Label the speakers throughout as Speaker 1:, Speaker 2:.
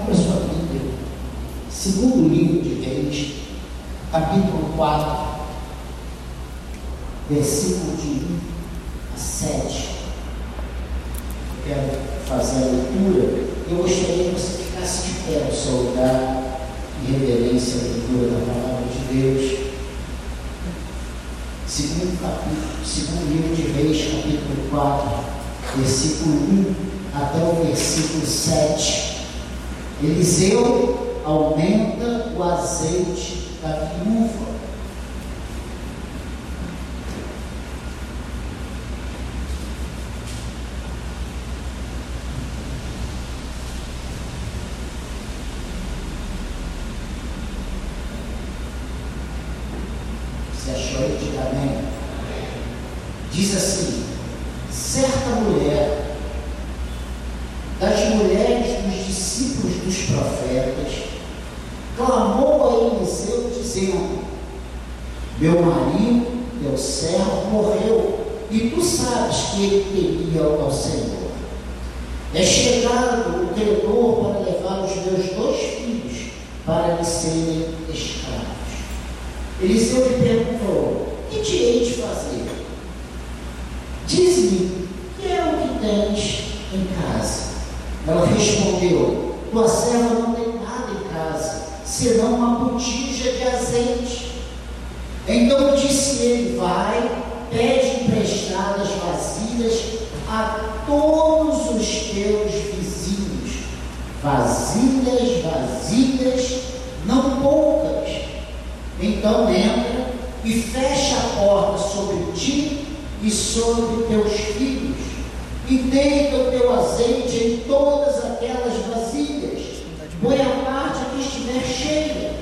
Speaker 1: Abra sua Bíblia. Segundo livro de Reis, capítulo 4, versículo de 1 a 7. Eu quero fazer a leitura. Eu gostaria que você ficasse de pé no seu lugar, em reverência à leitura da palavra de Deus. Segundo, capítulo, segundo livro de Reis, capítulo 4, versículo 1 até o versículo 7. Eliseu aumenta o azeite da viúva. Você achou aí? Diga amém. Diz assim: certa mulher, das mulheres dos discípulos dos profetas, clamou a Eliseu, dizendo: Meu marido, meu servo, morreu, e tu sabes que ele temia ao Senhor. É chegado o credor para levar os meus dois filhos para lhe serem escravos. Eliseu lhe perguntou: Que te hei de fazer? Diz-me, que é o que tens em casa? Ela respondeu: Tua serva não tem nada em casa, senão uma botija de azeite. Então disse ele: Vai, pede emprestadas vasilhas a todos os teus vizinhos. Vasilhas, vasilhas, não poucas. Então entra e fecha a porta sobre ti e sobre teus filhos, e deita o teu azeite em todas aquelas vasilhas, põe a parte que estiver cheia.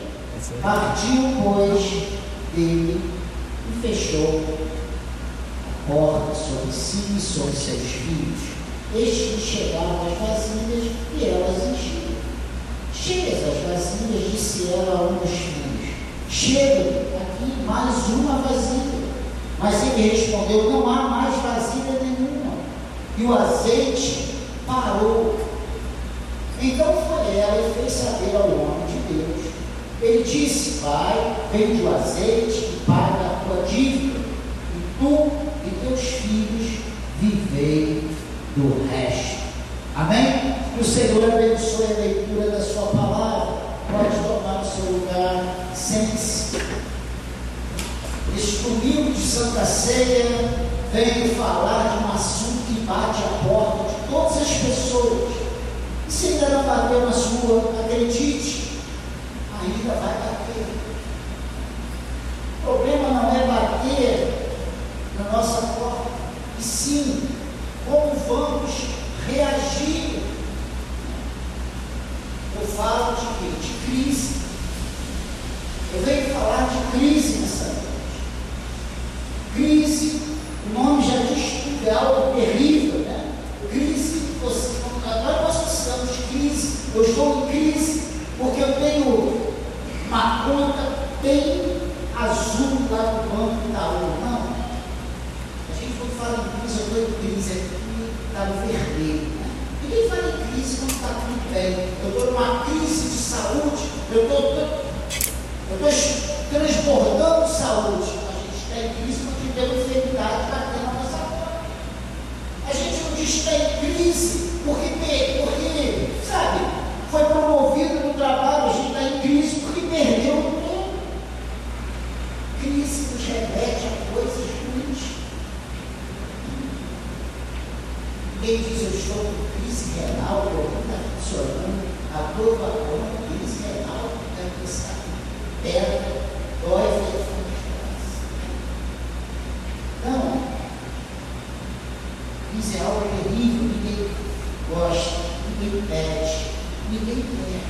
Speaker 1: Partiu, pois, dele e fechou porta sobre si e sobre seus filhos. Estes chegavam as vasilhas e elas enchiam. Cheias as vasilhas, disse ela a um dos filhos: Chega aqui mais uma vasilha. Mas ele respondeu: Não há mais vasilha nenhuma. E o azeite parou. Então foi ela e fez saber ao homem de Deus. Ele disse: Vai, vende o azeite e paga a tua dívida, e tu teus filhos vivei do resto. Amém? Que o Senhor abençoe a leitura da sua palavra. Pode tomar o seu lugar, sente-se. Domingo de Santa Ceia venho falar de um assunto que bate a porta de todas as pessoas. E se ainda não bateu na sua, acredite, ainda vai bater. O problema não é bater na nossa porta, e sim como vamos reagir. Eu falo de quê? De crise. Eu venho falar de crise nessa noite. Crise, o nome já diz tudo, é algo terrível, né? Crise, você, agora nós precisamos de crise. Eu estou em crise porque eu tenho uma conta bem azul lá no banco Itaú. Não. A gente quando fala em crise, eu estou em crise aqui, está no vermelho. Né? Ninguém fala em crise quando está tudo bem. Eu estou numa crise de saúde, eu estou eu estou transbordando saúde. A gente está em crise porque tem uma enfermidade batendo na nossa porta. A gente não diz que está em crise porque, porque, sabe, foi promovido no trabalho, a gente está em crise porque perdeu o emprego. Crise nos remete a coisas ruins. Ninguém diz eu estou com crise renal, o corpo está funcionando, a dor do acordo, crise renal, está pensando pedra, dói feito Não. Isso é algo terrível, ninguém gosta, ninguém pede, ninguém quer.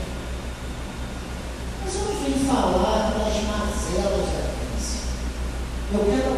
Speaker 1: Mas eu não vim falar das mazelas da crise. Eu quero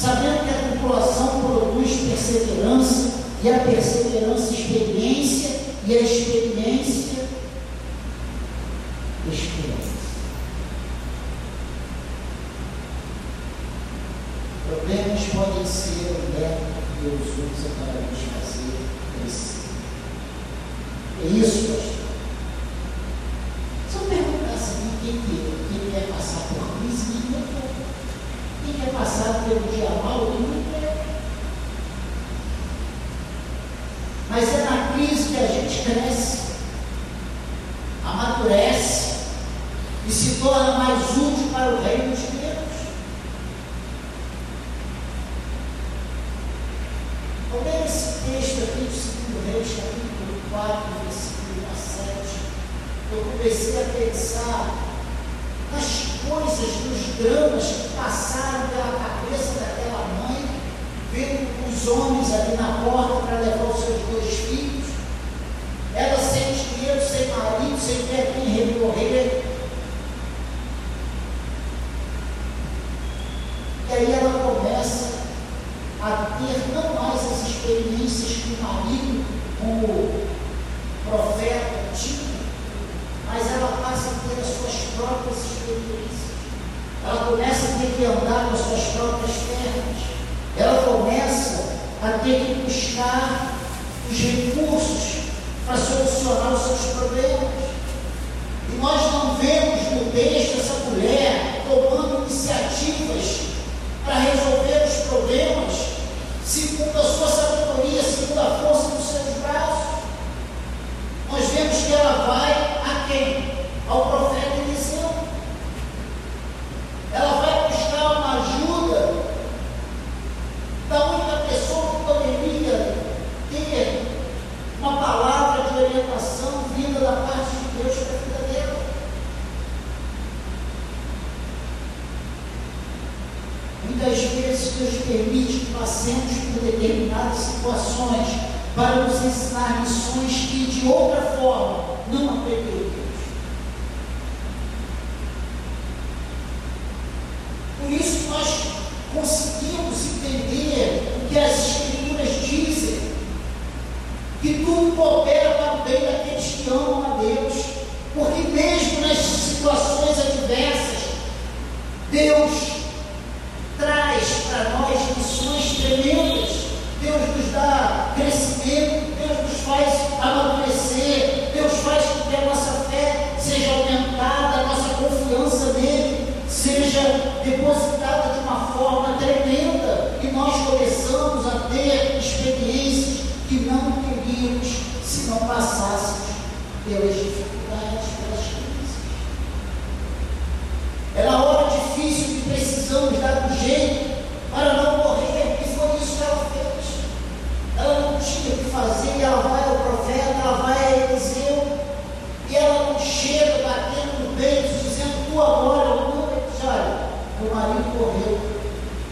Speaker 1: sabendo que a população produz perseverança, e a perseverança, experiência, e a experiência, who determinadas situações para nos ensinar lições que de outra forma não aprenderíamos. Por isso nós conseguimos entender o que as Escrituras dizem, que tudo coopera Meu marido morreu.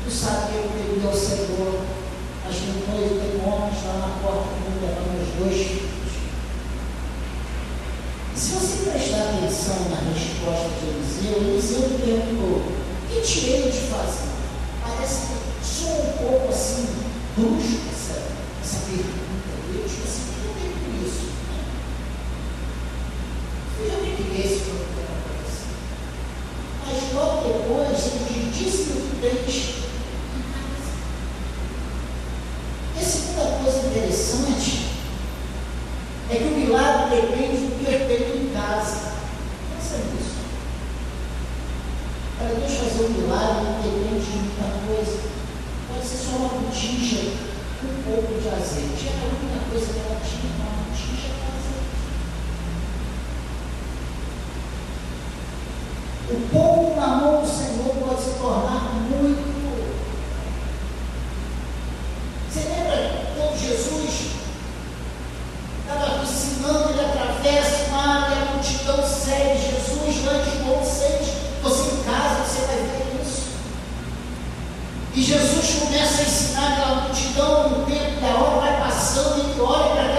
Speaker 1: Tu sabia o pedido ao Senhor. Às montanhas tem homens está na porta do mundo levando os dois filhos. Se você prestar atenção na resposta de Eliseu, Eliseu perguntou: que tirei de fazer? Parece que sou um pouco assim, bruxo. série Jesus antes do vocês. Você em casa, você vai ver isso. E Jesus começa a ensinar aquela multidão no tempo da hora, vai passando e hora para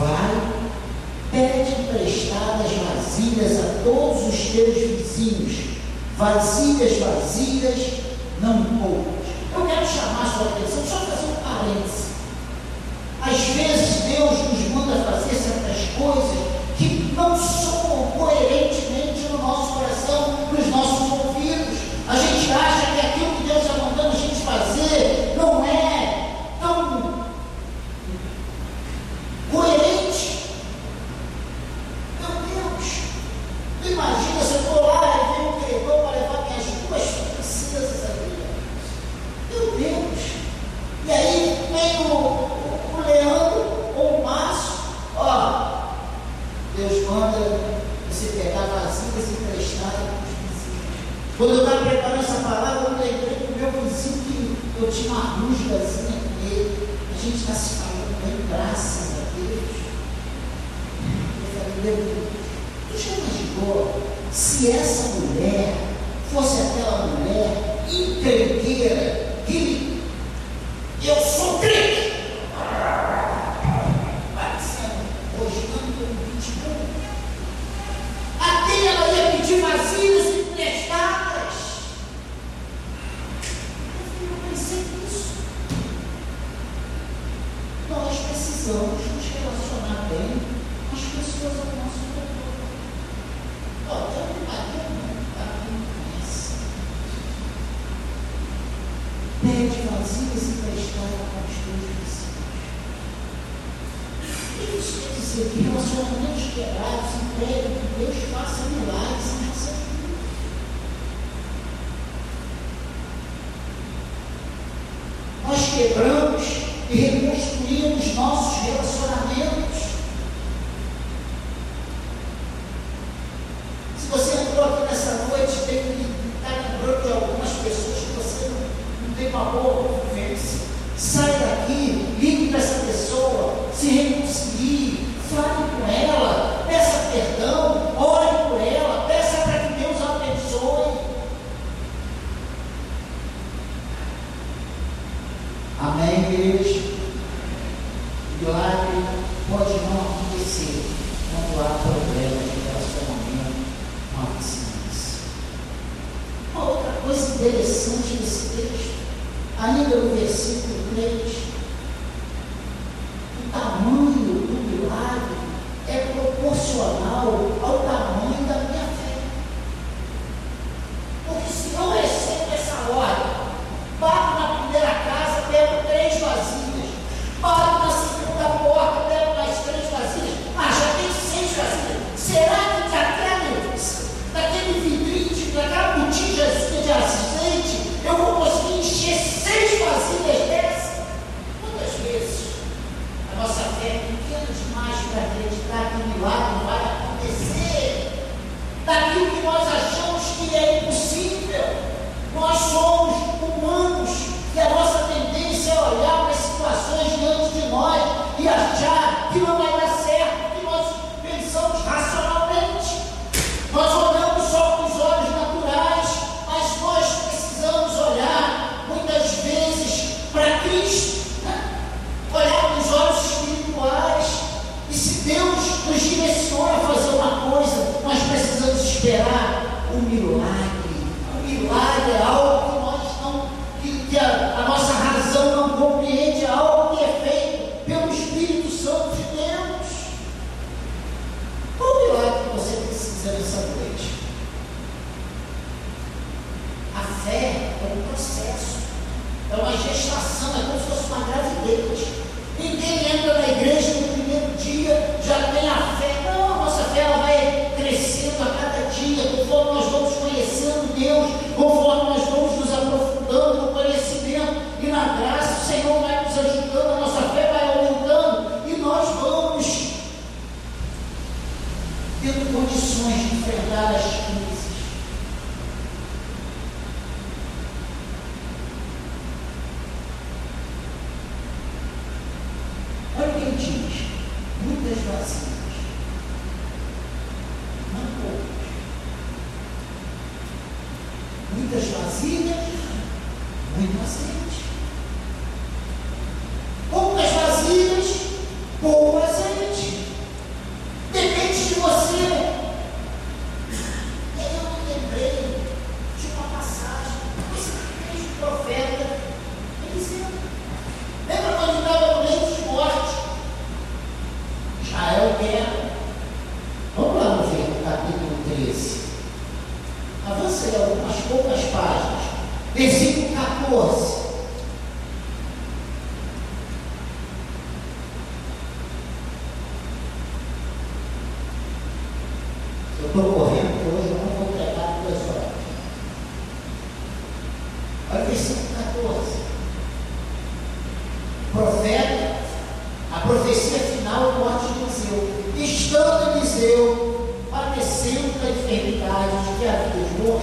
Speaker 1: Vai, pede emprestadas vasilhas a todos os teus vizinhos, vasilhas vazias te quiere. He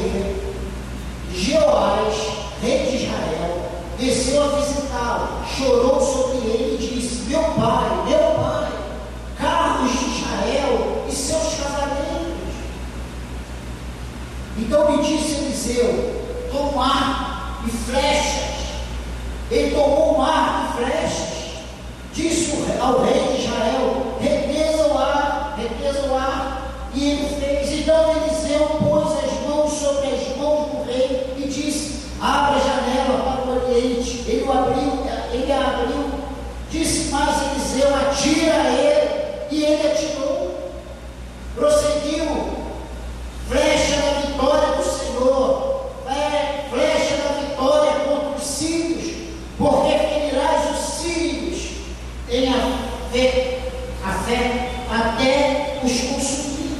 Speaker 1: Síria, Jeoás, rei de Israel, desceu a visitá-lo, chorou sobre ele e disse: Meu pai, meu pai, carros de Israel e seus casamentos. Então me disse Eliseu: Toma um arco e flechas. Ele tomou um arco e flechas, disse ao rei. Abra a janela para o Oriente. Ele abriu, ele abriu, disse mais Eliseu, atira ele, e ele atirou. Prosseguiu, flecha da vitória do Senhor, é, flecha da vitória contra os sírios, porque ferirás os sírios. Tenha fé, a fé até os consumir.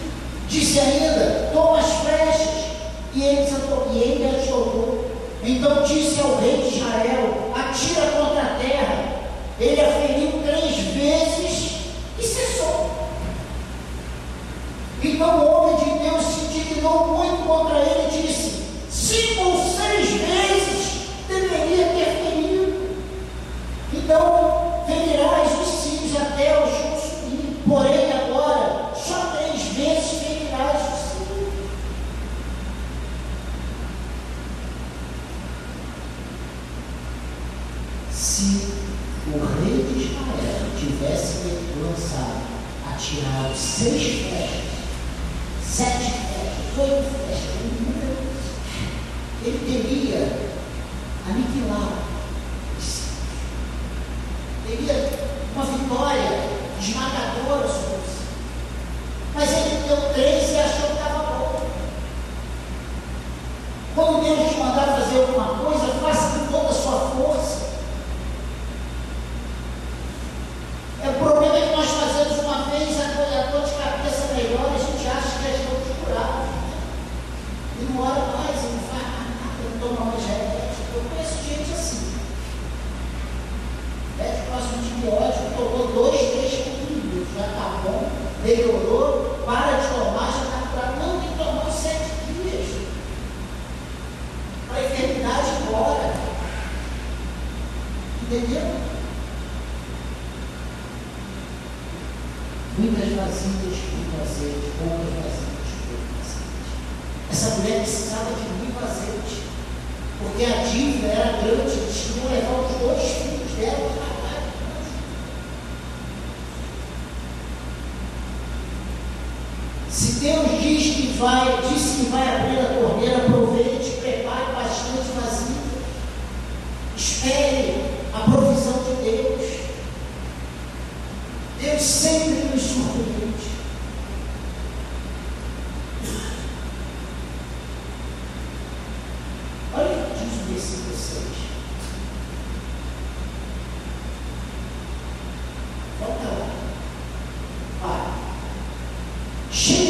Speaker 1: Disse ainda, toma as flechas, e ele, e ele atirou. Então disse ao rei de Israel: atira contra a terra. Ele a feriu três vezes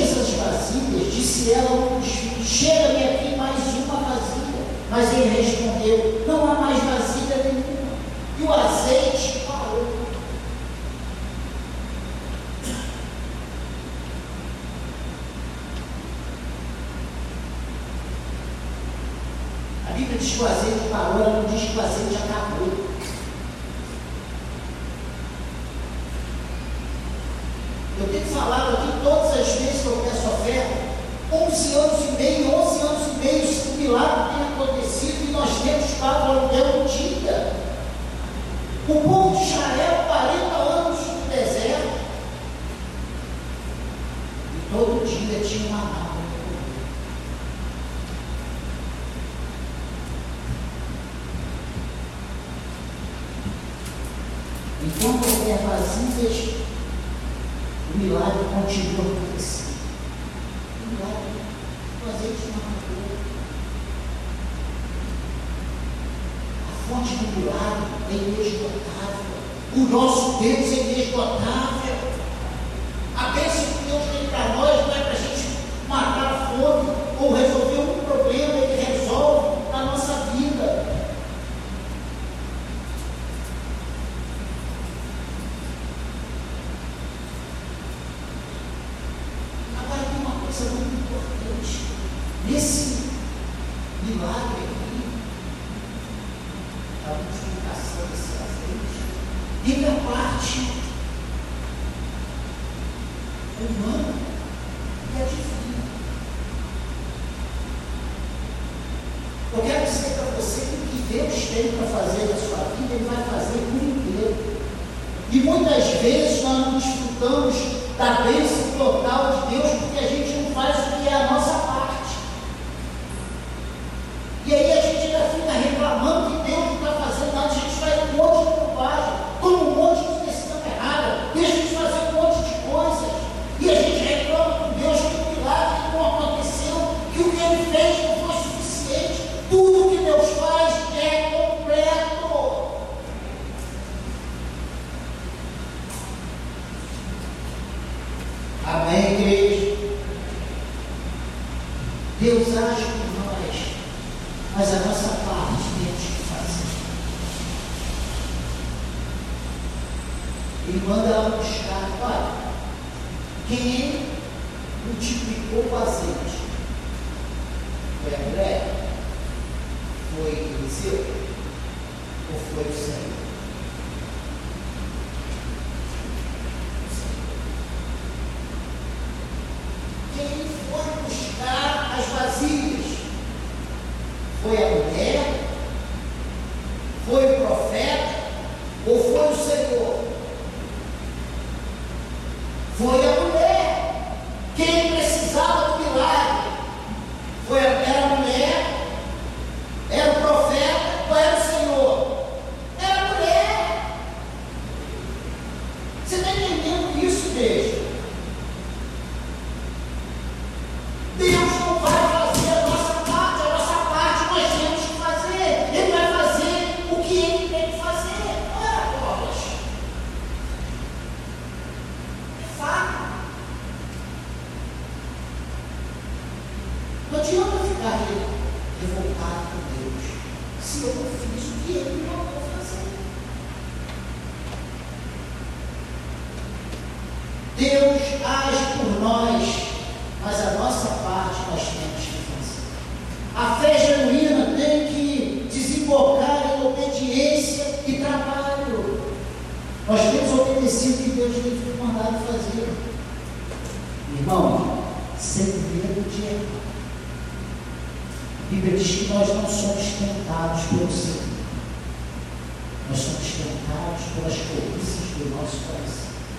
Speaker 1: essas vasilhas, disse ela aos filhos: Chega-me aqui mais uma vasilha. Mas ele respondeu: Não há mais vasilha nenhuma. E o azeite A fonte do milagre é inesgotável. O nosso Deus é inesgotável. A bênção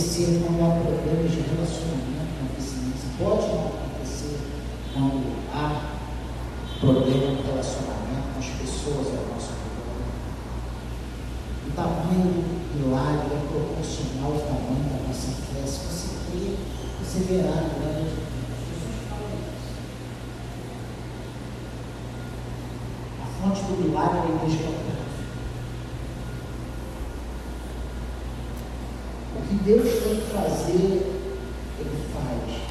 Speaker 1: acontecer quando há problemas de relacionamento com a vizinhança. Pode não acontecer quando há problema de relacionamento com as pessoas ao nosso redor. O tamanho do milagre é proporcional ao tamanho da nossa fé. Se você crer, você verá a glória de A fonte do milagre é inesgotável. Que Deus tem que fazer, Ele faz.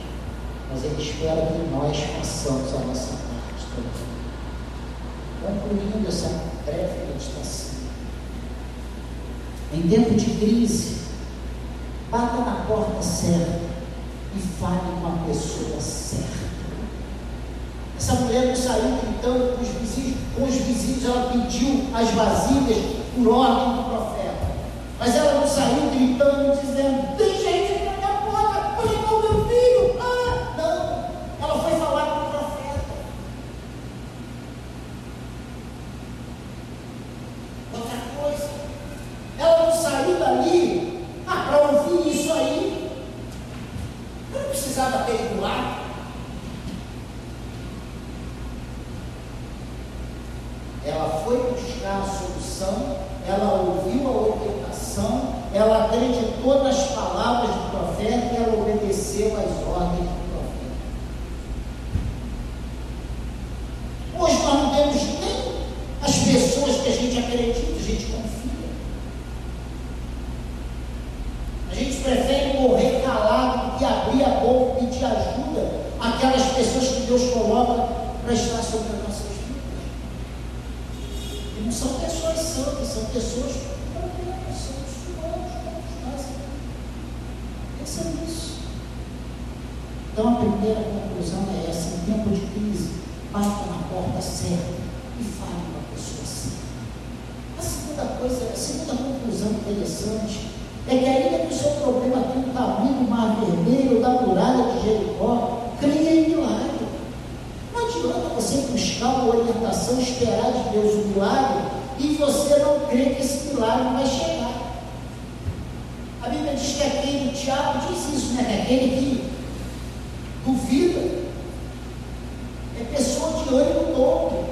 Speaker 1: Mas Ele espera que nós façamos a nossa parte também. Concluindo essa breve meditação. Em tempo de crise, bata na porta certa e fale com a pessoa certa. Essa mulher não saiu gritando com os vizinhos, com os vizinhos ela pediu as vasilhas por ordem do profeta. Mas ela não saiu gritando, dizendo: tem gente aqui na minha porta, pegou meu filho. Ah, não. Ela foi falar com o profeta. Outra coisa, ela não saiu dali ah, para ouvir isso aí. Não precisava ter ido lá. Ela foi buscar a solução, sistema você buscar uma orientação, esperar de Deus um milagre e você não crê que esse milagre vai chegar. A Bíblia diz que aquele, o diabo diz isso, né? Que aquele que duvida é pessoa de ânimo todo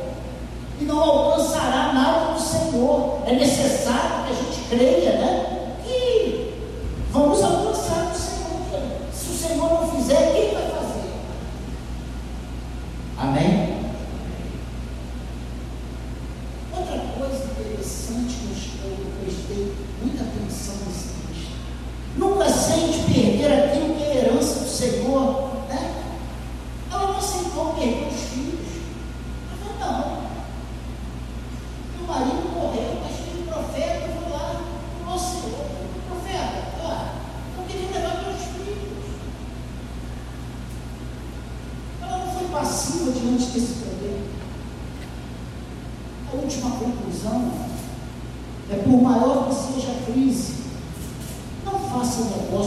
Speaker 1: e não alcançará nada do Senhor. É necessário que a gente creia, né? Vamos alcançar o Senhor. Se o Senhor não fizer, quem vai fazer? Amém? Outra coisa interessante que eu prestei muita atenção nesse texto. Nunca sente perder aquilo que é herança do Senhor. Né? Ela não aceitou perder os filhos. Ela falou, não. Meu marido morreu, mas tem um profeta, eu vou lá, o Senhor. Profeta, queria levar meus filhos. Ela não foi passiva diante desse problema. A última conclusão é por maior que seja a crise, não faça negócio com o diabo. Espere Deus. O problema é que na hora que a crise bate, né, essa mulher, ela, ela não foi buscar solução para o problema dela com qualquer pessoa. Ela esperou em Deus, ela foi atrás do homem de Deus, ela foi buscar a solução do profeta. A quem nós temos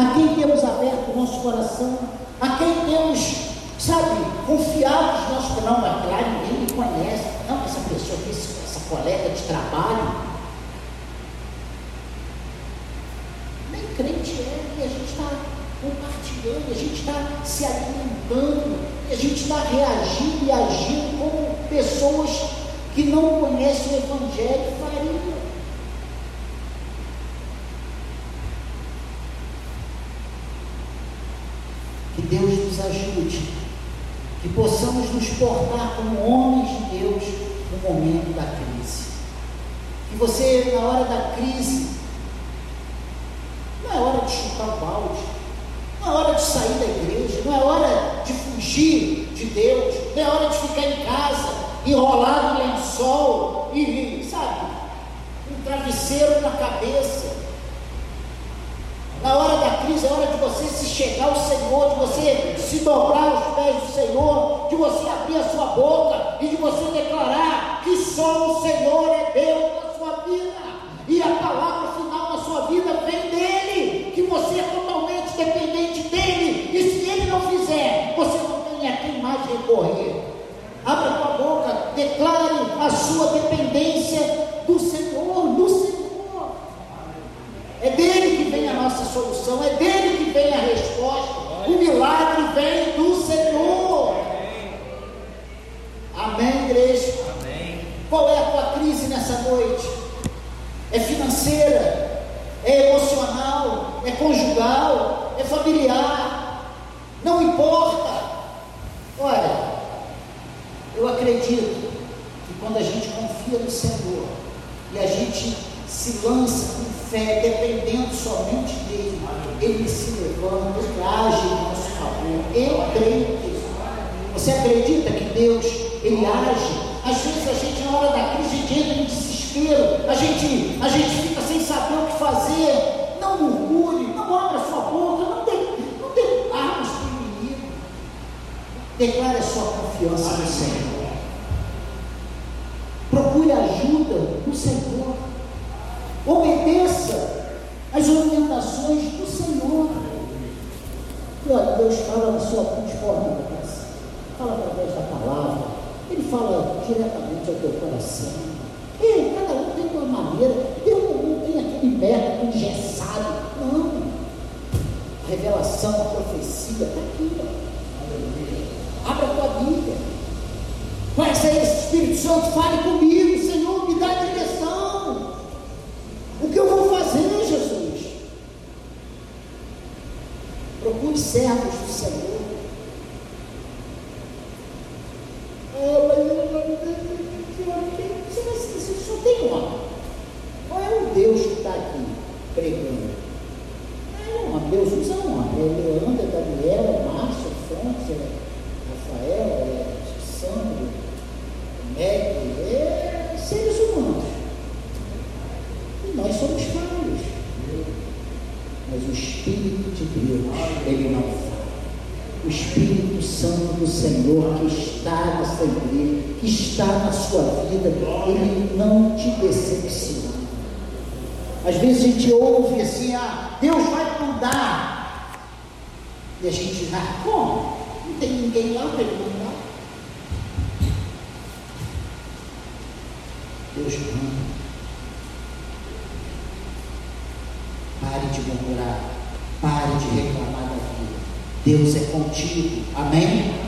Speaker 1: a quem temos aberto o nosso coração, a quem temos, sabe, confiado os nossos. Não, é claro, ninguém me conhece. Não, essa pessoa aqui, essa colega de trabalho, crente é e a gente está compartilhando, a gente está se alimentando, a gente está reagindo e agindo como pessoas que não conhecem o Evangelho fariam. Que Deus ajude, que possamos nos portar como homens de Deus no momento da crise. Que você, na hora da crise, não é hora de chutar o balde. Não é hora de sair da igreja. Não é hora de fugir de Deus. Não é hora de ficar em casa, enrolado no lençol e, sabe, um travesseiro na cabeça. Na hora da crise, é hora de você se chegar ao Senhor, de você se dobrar aos pés do Senhor, de você abrir a sua boca e de você declarar que só o Senhor é Deus na sua vida. E a palavra final na sua vida vem dele, que você é totalmente dependente dele. E se ele não fizer, você não tem a quem mais recorrer. Abra tua boca, declare a sua dependência do Senhor, do Senhor. É dele que vem a nossa solução, é dele que vem a resposta. O milagre vem do Senhor. Amém, igreja? Amém. Qual é a tua crise nessa noite? é financeira, é emocional, é conjugal, é familiar, não importa. Olha, eu acredito que quando a gente confia no Senhor e a gente se lança com fé, dependendo somente dele, ele se levanta, ele age em nosso favor. Eu creio nisso. Você acredita que Deus, ele age? Às vezes a gente, na hora da crise, entra em desespero, a gente, a gente fica sem saber o que fazer. Não murmure, não abra sua boca, não tem, não tem armas para o inimigo. Declare a sua confiança no Senhor. Procure ajuda no Senhor. Obedeça as orientações do Senhor. E olha, Deus fala na sua forma fala através da palavra, ele fala diretamente ao teu coração. E cada um tem uma maneira, Deus não tem aquele método engessado. Não. A revelação, a profecia está aqui. Ó. Abra a tua Bíblia. Peça a esse Espírito Santo, fale comigo, Senhor, me dá direção. O que eu vou fazer, Jesus? Procure servos do Senhor. Ah, mas você só tem uma. Qual é o Deus que está aqui pregando? É um homem, Deus usa um homem. É Leandro, é Daniel, é Márcio, é Fontes, é Rafael, é Sandro, é Meg, é seres humanos. E nós somos falhos. Mas o Espírito de Deus, ele não fala. O Espírito Santo do Senhor que está nessa igreja, que está na sua vida, ele não te decepciona. Às vezes a gente ouve assim, ah, Deus vai mandar. E a gente diz, ah, como? Não tem ninguém lá para ele mandar. Deus manda. Pare de murmurar. Pare de reclamar da vida. Deus é contigo. Amém?